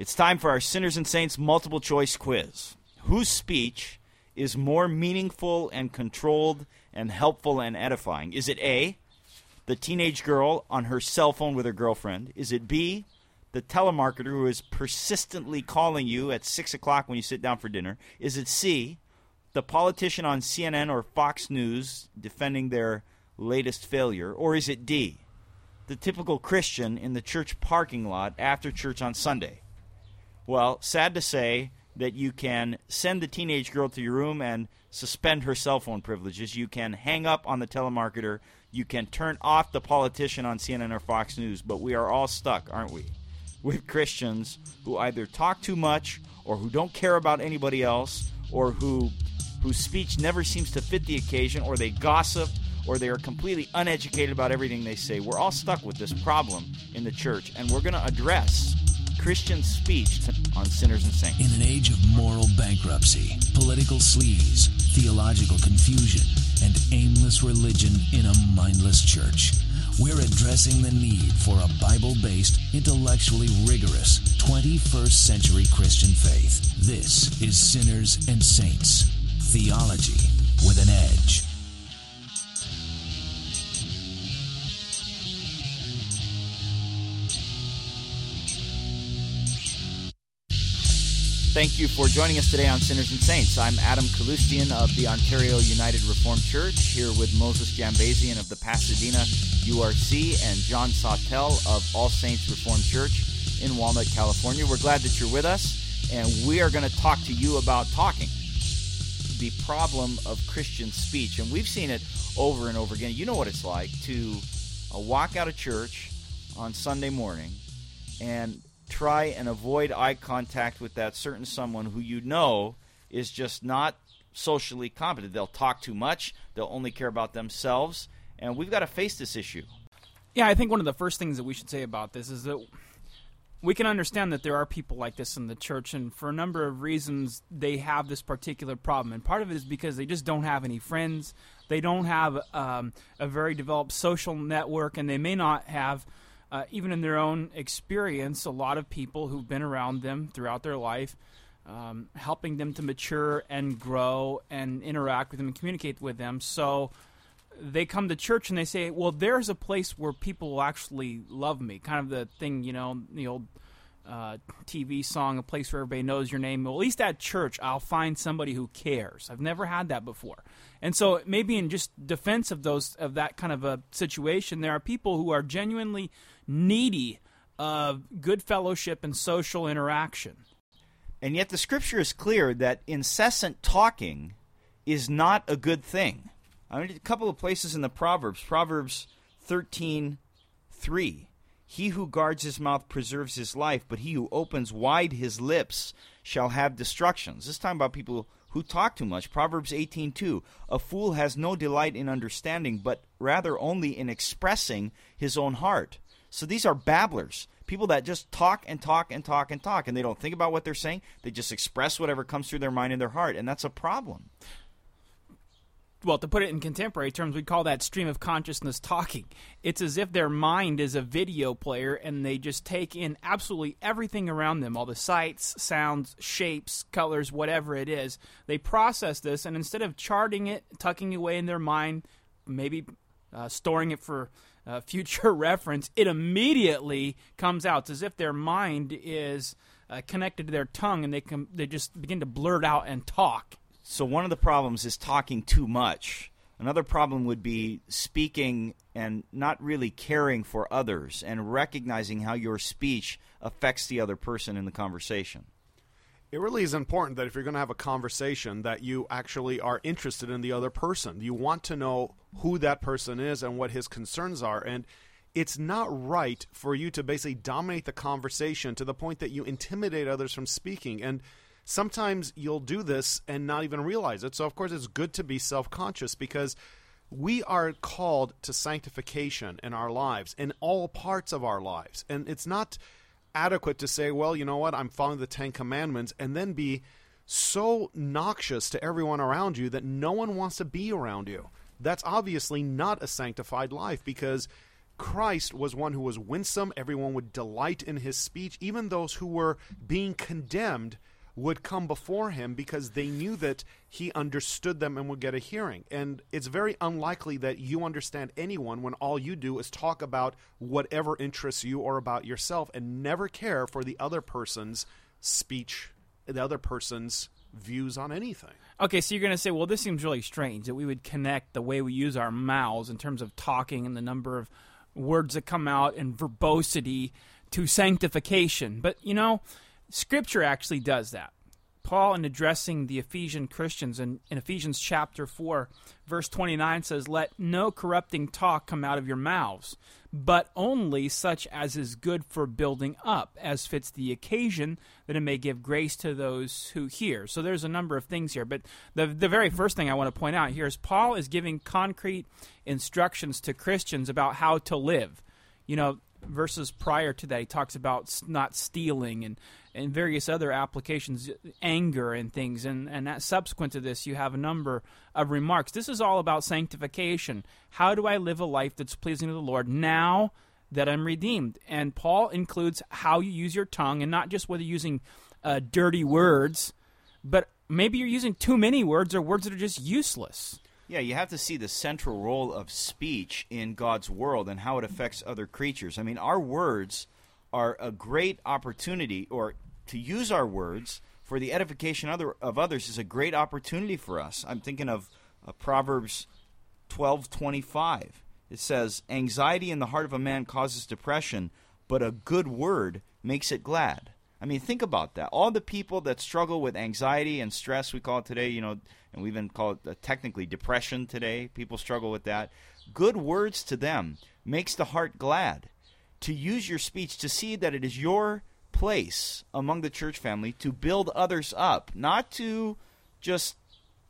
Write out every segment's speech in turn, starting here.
It's time for our Sinners and Saints multiple choice quiz. Whose speech is more meaningful and controlled and helpful and edifying? Is it A, the teenage girl on her cell phone with her girlfriend? Is it B, the telemarketer who is persistently calling you at 6 o'clock when you sit down for dinner? Is it C, the politician on CNN or Fox News defending their latest failure? Or is it D, the typical Christian in the church parking lot after church on Sunday? Well, sad to say that you can send the teenage girl to your room and suspend her cell phone privileges. You can hang up on the telemarketer. You can turn off the politician on CNN or Fox News. But we are all stuck, aren't we? With Christians who either talk too much or who don't care about anybody else or who whose speech never seems to fit the occasion or they gossip or they are completely uneducated about everything they say. We're all stuck with this problem in the church and we're going to address Christian speech on sinners and saints. In an age of moral bankruptcy, political sleaze, theological confusion, and aimless religion in a mindless church, we're addressing the need for a Bible based, intellectually rigorous, 21st century Christian faith. This is Sinners and Saints Theology with an Edge. Thank you for joining us today on Sinners and Saints. I'm Adam Kaloostian of the Ontario United Reformed Church, here with Moses Jambazian of the Pasadena URC and John Sawtell of All Saints Reformed Church in Walnut, California. We're glad that you're with us, and we are going to talk to you about talking, the problem of Christian speech. And we've seen it over and over again. You know what it's like to uh, walk out of church on Sunday morning and try and avoid eye contact with that certain someone who you know is just not socially competent. They'll talk too much, they'll only care about themselves, and we've got to face this issue. Yeah, I think one of the first things that we should say about this is that we can understand that there are people like this in the church, and for a number of reasons, they have this particular problem. And part of it is because they just don't have any friends, they don't have um, a very developed social network, and they may not have uh, even in their own experience, a lot of people who've been around them throughout their life, um, helping them to mature and grow and interact with them and communicate with them. So they come to church and they say, "Well, there's a place where people will actually love me." Kind of the thing, you know, the old uh, TV song, "A Place Where Everybody Knows Your Name." Well, at least at church, I'll find somebody who cares. I've never had that before, and so maybe in just defense of those of that kind of a situation, there are people who are genuinely needy of good fellowship and social interaction. And yet the scripture is clear that incessant talking is not a good thing. I mean, a couple of places in the Proverbs, Proverbs 13 3. He who guards his mouth preserves his life, but he who opens wide his lips shall have destructions. This time about people who talk too much. Proverbs 18:2. A fool has no delight in understanding, but rather only in expressing his own heart. So these are babblers, people that just talk and talk and talk and talk, and they don't think about what they're saying. They just express whatever comes through their mind and their heart, and that's a problem. Well, to put it in contemporary terms, we call that stream of consciousness talking. It's as if their mind is a video player and they just take in absolutely everything around them all the sights, sounds, shapes, colors, whatever it is. They process this, and instead of charting it, tucking away in their mind, maybe uh, storing it for uh, future reference, it immediately comes out. It's as if their mind is uh, connected to their tongue, and they com- they just begin to blurt out and talk. So one of the problems is talking too much. Another problem would be speaking and not really caring for others and recognizing how your speech affects the other person in the conversation. It really is important that if you're going to have a conversation that you actually are interested in the other person. You want to know who that person is and what his concerns are and it's not right for you to basically dominate the conversation to the point that you intimidate others from speaking. And sometimes you'll do this and not even realize it so of course it's good to be self-conscious because we are called to sanctification in our lives in all parts of our lives and it's not adequate to say, well, you know what, I'm following the Ten Commandments, and then be so noxious to everyone around you that no one wants to be around you. That's obviously not a sanctified life because Christ was one who was winsome. Everyone would delight in his speech. Even those who were being condemned would come before him because they knew that he understood them and would get a hearing. And it's very unlikely that you understand anyone when all you do is talk about whatever interests you or about yourself and never care for the other person's speech, the other person's views on anything. Okay, so you're going to say, well, this seems really strange that we would connect the way we use our mouths in terms of talking and the number of words that come out and verbosity to sanctification. But, you know, Scripture actually does that. Paul, in addressing the Ephesian Christians in, in, Ephesians chapter 4, verse 29 says, Let no corrupting talk come out of your mouths, but only such as is good for building up, as fits the occasion, that it may give grace to those who hear. So there's a number of things here. But the, the very first thing I want to point out here is Paul is giving concrete instructions to Christians about how to live. You know, verses prior to that, he talks about not stealing and, and various other applications, anger and things. And, and that subsequent to this, you have a number of remarks. This is all about sanctification. How do I live a life that's pleasing to the Lord now that I'm redeemed? And Paul includes how you use your tongue and not just whether you're using uh, dirty words, but maybe you're using too many words or words that are just useless. Yeah, you have to see the central role of speech in God's world and how it affects other creatures. I mean, our words are a great opportunity, or to use our words for the edification other, of others is a great opportunity for us. I'm thinking of uh, Proverbs 12:25. It says, "Anxiety in the heart of a man causes depression, but a good word makes it glad." I mean, think about that. All the people that struggle with anxiety and stress, we call it today, you know, and we even call it uh, technically depression today. People struggle with that. Good words to them makes the heart glad. To use your speech to see that it is your place among the church family to build others up, not to just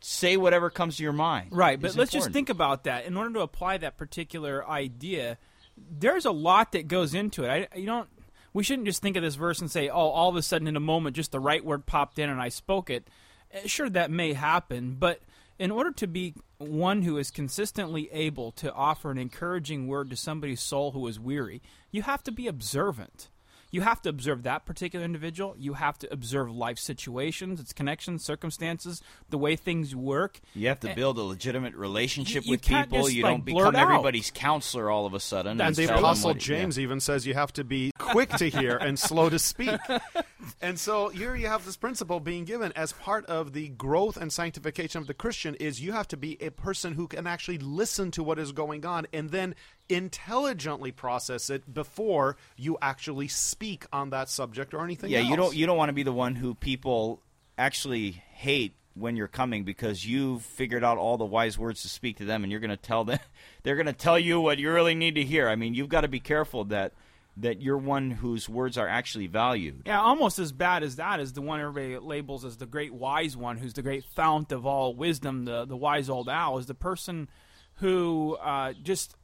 say whatever comes to your mind. Right, but let's important. just think about that. In order to apply that particular idea, there's a lot that goes into it. I, you don't. We shouldn't just think of this verse and say, "Oh, all of a sudden in a moment, just the right word popped in and I spoke it." Eh, sure, that may happen, but in order to be one who is consistently able to offer an encouraging word to somebody's soul who is weary, you have to be observant. You have to observe that particular individual. You have to observe life situations, its connections, circumstances, the way things work. You have to build a legitimate relationship You- you with people. just, you like, don't blurt become out. everybody's counselor all of a sudden. That's and the tell them apostle what- james even says you have to be quick to hear and slow to speak and so here you have this principle being given as part of the growth and sanctification of the christian is you have to be a person who can actually listen to what is going on and then intelligently process it before you actually speak on that subject or anything Yeah, else. you don't you don't want to be the one who people actually hate when you're coming because you've figured out all the wise words to speak to them and you're going to tell them they're going to tell you what you really need to hear. I mean, you've got to be careful that that you're one whose words are actually valued. Yeah, almost as bad as that is the one everybody labels as the great wise one, who's the great fount of all wisdom, the the wise old owl, is the person who uh, just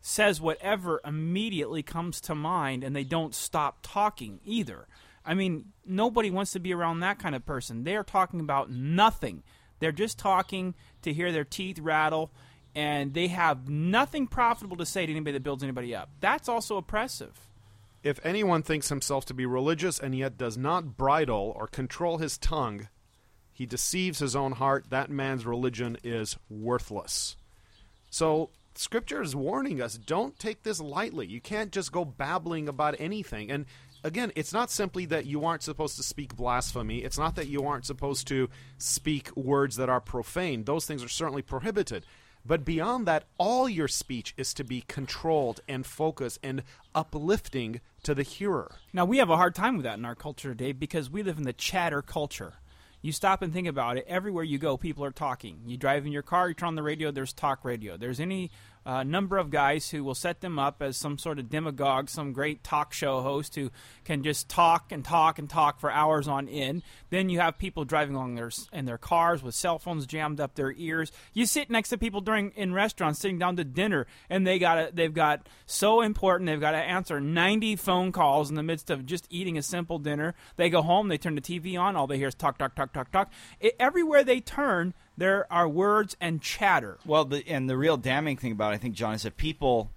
says whatever immediately comes to mind, and they don't stop talking either. I mean, nobody wants to be around that kind of person. They are talking about nothing. They're just talking to hear their teeth rattle, and they have nothing profitable to say to anybody that builds anybody up. That's also oppressive. If anyone thinks himself to be religious and yet does not bridle or control his tongue, he deceives his own heart. That man's religion is worthless. So, Scripture is warning us don't take this lightly. You can't just go babbling about anything. And again, it's not simply that you aren't supposed to speak blasphemy, it's not that you aren't supposed to speak words that are profane. Those things are certainly prohibited. But beyond that, all your speech is to be controlled and focused and uplifting to the hearer. Now we have a hard time with that in our culture today because we live in the chatter culture. You stop and think about it. Everywhere you go, people are talking. You drive in your car, you turn on the radio. There's talk radio. There's any uh, number of guys who will set them up as some sort of demagogue, some great talk show host who can just talk and talk and talk for hours on end. Then you have people driving along their in their cars with cell phones jammed up their ears. You sit next to people during in restaurants sitting down to dinner, and they got they've got so important they've got to answer 90 phone calls in the midst of just eating a simple dinner. They go home, they turn the TV on, all they hear is talk, talk, talk, talk, talk. It, everywhere they turn, there are words and chatter. Well, the, and the real damning thing about it, I think, John, is that people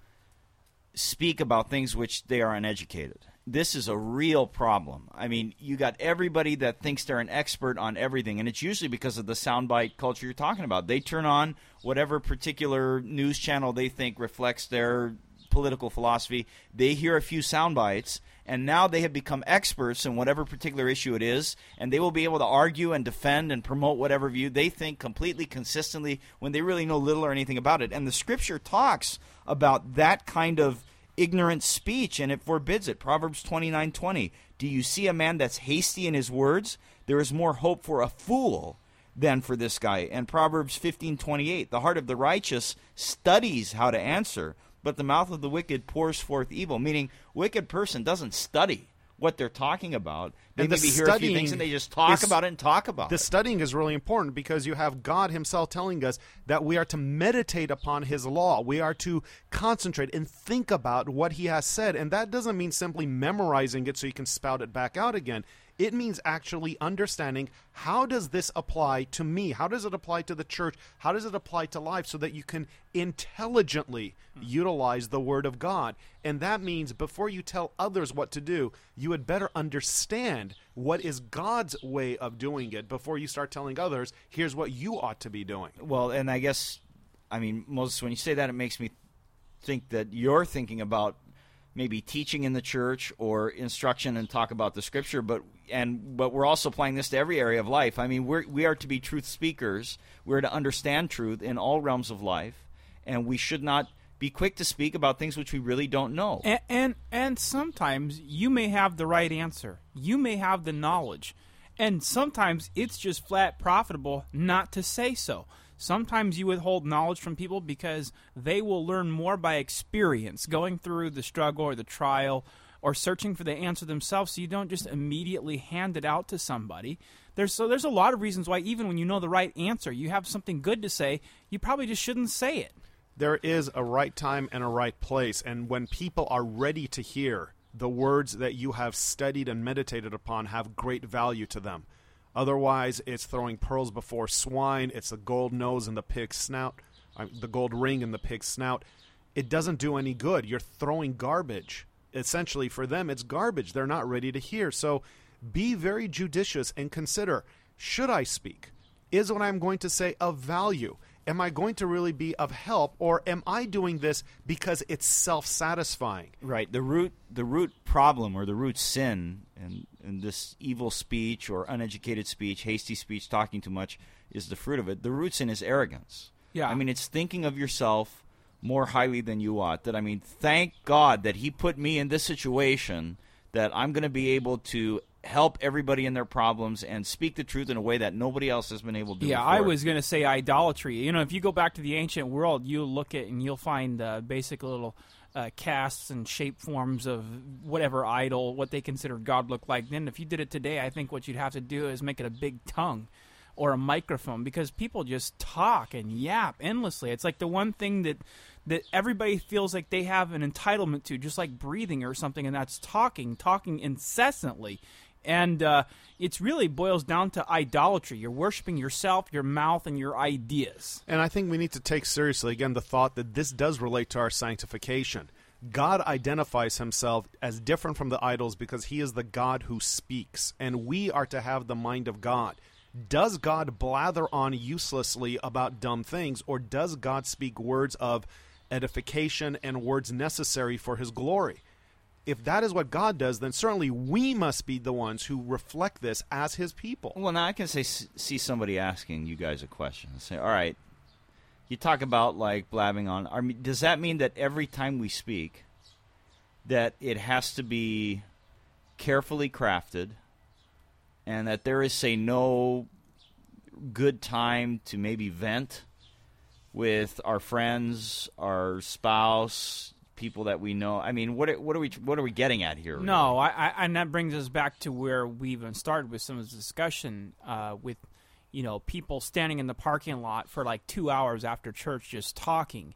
speak about things which they are uneducated. This is a real problem. I mean, you got everybody that thinks they're an expert on everything, and it's usually because of the soundbite culture you're talking about. They turn on whatever particular news channel they think reflects their political philosophy. They hear a few sound bites, and now they have become experts in whatever particular issue it is, and they will be able to argue and defend and promote whatever view they think completely consistently when they really know little or anything about it. And the scripture talks about that kind of ignorant speech and it forbids it. Proverbs 29:20. Do you see a man that's hasty in his words? There is more hope for a fool than for this guy. And Proverbs 15:28. The heart of the righteous studies how to answer, but the mouth of the wicked pours forth evil. Meaning, wicked person doesn't study what they're talking about. They And the maybe hear a few things and they just talk is- about it and talk about The it. The studying is really important because you have God Himself telling us that we are to meditate upon His law. We are to concentrate and think about what He has said. And that doesn't mean simply memorizing it so you can spout it back out again. It means actually understanding how does this apply to me? How does it apply to the church? How does it apply to life so that you can intelligently hmm. utilize the Word of God? And that means before you tell others what to do, you had better understand what is God's way of doing it before you start telling others, here's what you ought to be doing. Well, and I guess, I mean, Moses, when you say that, it makes me think that you're thinking about maybe teaching in the church or instruction and talk about the scripture, but and but we're also applying this to every area of life. I mean, we're we are to be truth speakers. We're to understand truth in all realms of life, and we should not be quick to speak about things which we really don't know. And, and and sometimes you may have the right answer. You may have the knowledge. And sometimes it's just flat profitable not to say so. Sometimes you withhold knowledge from people because they will learn more by experience, going through the struggle or the trial or searching for the answer themselves so you don't just immediately hand it out to somebody. There's so there's a lot of reasons why even when you know the right answer, you have something good to say, you probably just shouldn't say it. There is a right time and a right place, and when people are ready to hear, the words that you have studied and meditated upon have great value to them. Otherwise, it's throwing pearls before swine. It's the gold nose in the pig's snout, the gold ring in the pig's snout. It doesn't do any good. You're throwing garbage. Essentially, for them, it's garbage. They're not ready to hear. So be very judicious and consider should I speak? Is what I'm going to say of value? Am I going to really be of help, or am I doing this because it's self satisfying? Right. The root the root problem or the root sin and and this evil speech or uneducated speech, hasty speech, talking too much is the fruit of it. The roots in is arrogance. Yeah. I mean it's thinking of yourself more highly than you ought. That I mean, thank God that he put me in this situation that I'm going to be able to help everybody in their problems and speak the truth in a way that nobody else has been able to do. Yeah, I was going to say idolatry. You know, if you go back to the ancient world, you'll look at and you'll find uh, basic little uh, casts and shape forms of whatever idol, what they consider God look like. Then, if you did it today, I think what you'd have to do is make it a big tongue or a microphone because people just talk and yap endlessly. It's like the one thing that that everybody feels like they have an entitlement to, just like breathing or something, and that's talking, talking incessantly. And uh, it really boils down to idolatry. You're worshiping yourself, your mouth, and your ideas. And I think we need to take seriously, again, the thought that this does relate to our sanctification. God identifies himself as different from the idols because he is the God who speaks, and we are to have the mind of God. Does God blather on uselessly about dumb things, or does God speak words of edification and words necessary for his glory? If that is what God does, then certainly we must be the ones who reflect this as his people. Well, now I can say see somebody asking you guys a question. Say, all right, you talk about like blabbing on. I mean, does that mean that every time we speak, that it has to be carefully crafted, and that there is say no good time to maybe vent with our friends, our spouse, people that we know? I mean, what are, what are we what are we getting at here? No, I, I, and that brings us back to where we even started with some of the discussion uh, with, you know, people standing in the parking lot for like two hours after church just talking,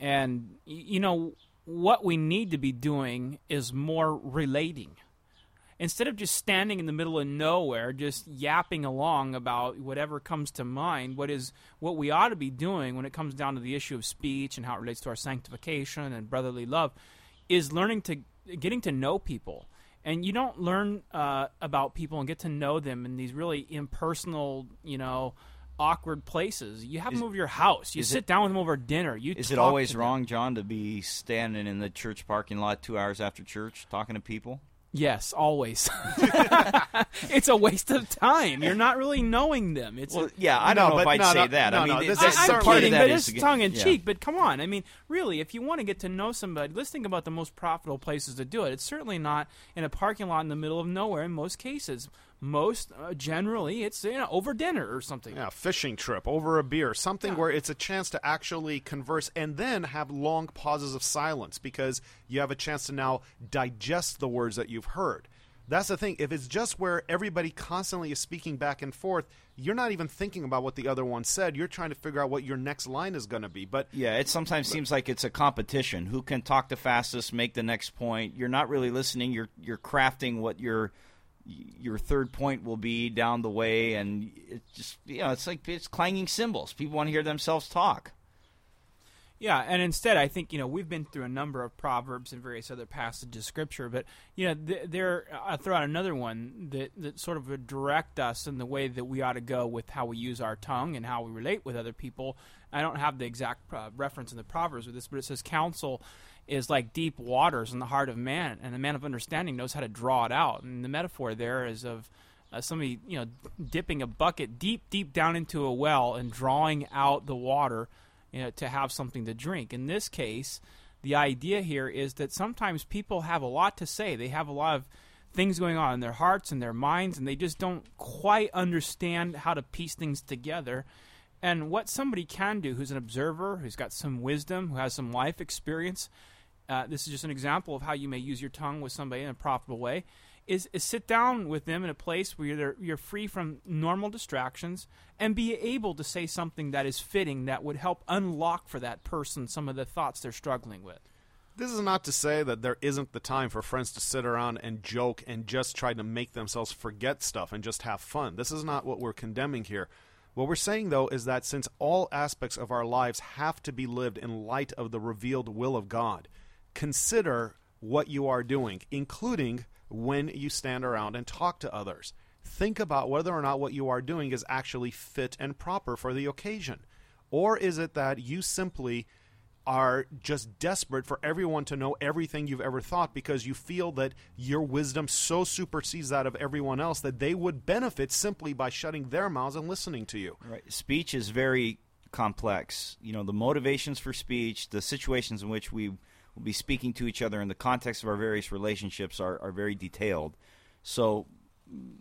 and you know what we need to be doing is more relating. Instead of just standing in the middle of nowhere, just yapping along about whatever comes to mind, what is what we ought to be doing when it comes down to the issue of speech and how it relates to our sanctification and brotherly love, is learning to getting to know people. And you don't learn uh, about people and get to know them in these really impersonal, you know, awkward places. You have Is- them over your house. You sit it- down with them over dinner. You Is it always wrong, John, to be standing in the church parking lot two hours after church talking to people? Yes, always. it's a waste of time. You're not really knowing them. It's Well, yeah, I don't No, know if I'd no, say no, that. no, I mean, no, it- this that's is I, am part certainly- of kidding, that but it's to- tongue in yeah. cheek. But come on, I mean, really, if you want to get to know somebody, let's think about the most profitable places to do it. It's certainly not in a parking lot in the middle of nowhere. In most cases, most uh, generally, it's you know over dinner or something. Yeah, fishing trip over a beer, something Yeah. where it's a chance to actually converse and then have long pauses of silence because you have a chance to now digest the words that you've heard. That's the thing. If it's just where everybody constantly is speaking back and forth, you're not even thinking about what the other one said. You're trying to figure out what your next line is going to be. But Yeah, it sometimes seems like it's a competition. Who can talk the fastest, make the next point? You're not really listening. You're you're crafting what your your third point will be down the way, and it's just you know, it's like it's clanging cymbals. People want to hear themselves talk. Yeah, and instead, I think you know we've been through a number of proverbs and various other passages of scripture, but you know th- there I throw out another one that that sort of would direct us in the way that we ought to go with how we use our tongue and how we relate with other people. I don't have the exact uh, reference in the proverbs with this, but it says counsel is like deep waters in the heart of man, and the man of understanding knows how to draw it out. And the metaphor there is of uh, somebody you know dipping a bucket deep, deep down into a well and drawing out the water you know, to have something to drink. In this case, the idea here is that sometimes people have a lot to say. They have a lot of things going on in their hearts and their minds, and they just don't quite understand how to piece things together. And what somebody can do who's an observer, who's got some wisdom, who has some life experience, uh, this is just an example of how you may use your tongue with somebody in a profitable way, is, is sit down with them in a place where you're, you're free from normal distractions and be able to say something that is fitting that would help unlock for that person some of the thoughts they're struggling with. This is not to say that there isn't the time for friends to sit around and joke and just try to make themselves forget stuff and just have fun. This is not what we're condemning here. What we're saying, though, is that since all aspects of our lives have to be lived in light of the revealed will of God, consider what you are doing, including when you stand around and talk to others. Think about whether or not what you are doing is actually fit and proper for the occasion. Or is it that you simply are just desperate for everyone to know everything you've ever thought because you feel that your wisdom so supersedes that of everyone else that they would benefit simply by shutting their mouths and listening to you. Right. Speech is very complex. You know, the motivations for speech, the situations in which we will be speaking to each other in the context of our various relationships are, are very detailed. So,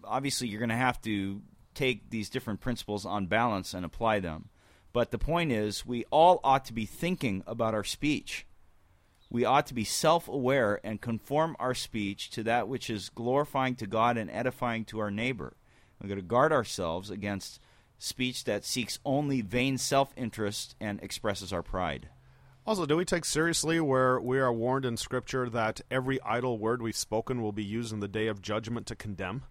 obviously, you're going to have to take these different principles on balance and apply them. But the point is, we all ought to be thinking about our speech. We ought to be self aware and conform our speech to that which is glorifying to God and edifying to our neighbor. We've got to guard ourselves against speech that seeks only vain self interest and expresses our pride. Also, do we take seriously where we are warned in Scripture that every idle word we've spoken will be used in the day of judgment to condemn?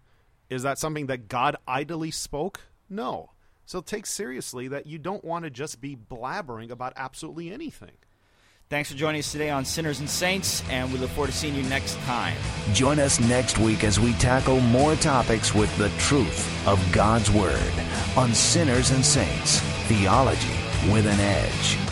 Is that something that God idly spoke? No. So take seriously that you don't want to just be blabbering about absolutely anything. Thanks for joining us today on Sinners and Saints, and we look forward to seeing you next time. Join us next week as we tackle more topics with the truth of God's Word on Sinners and Saints Theology with an Edge.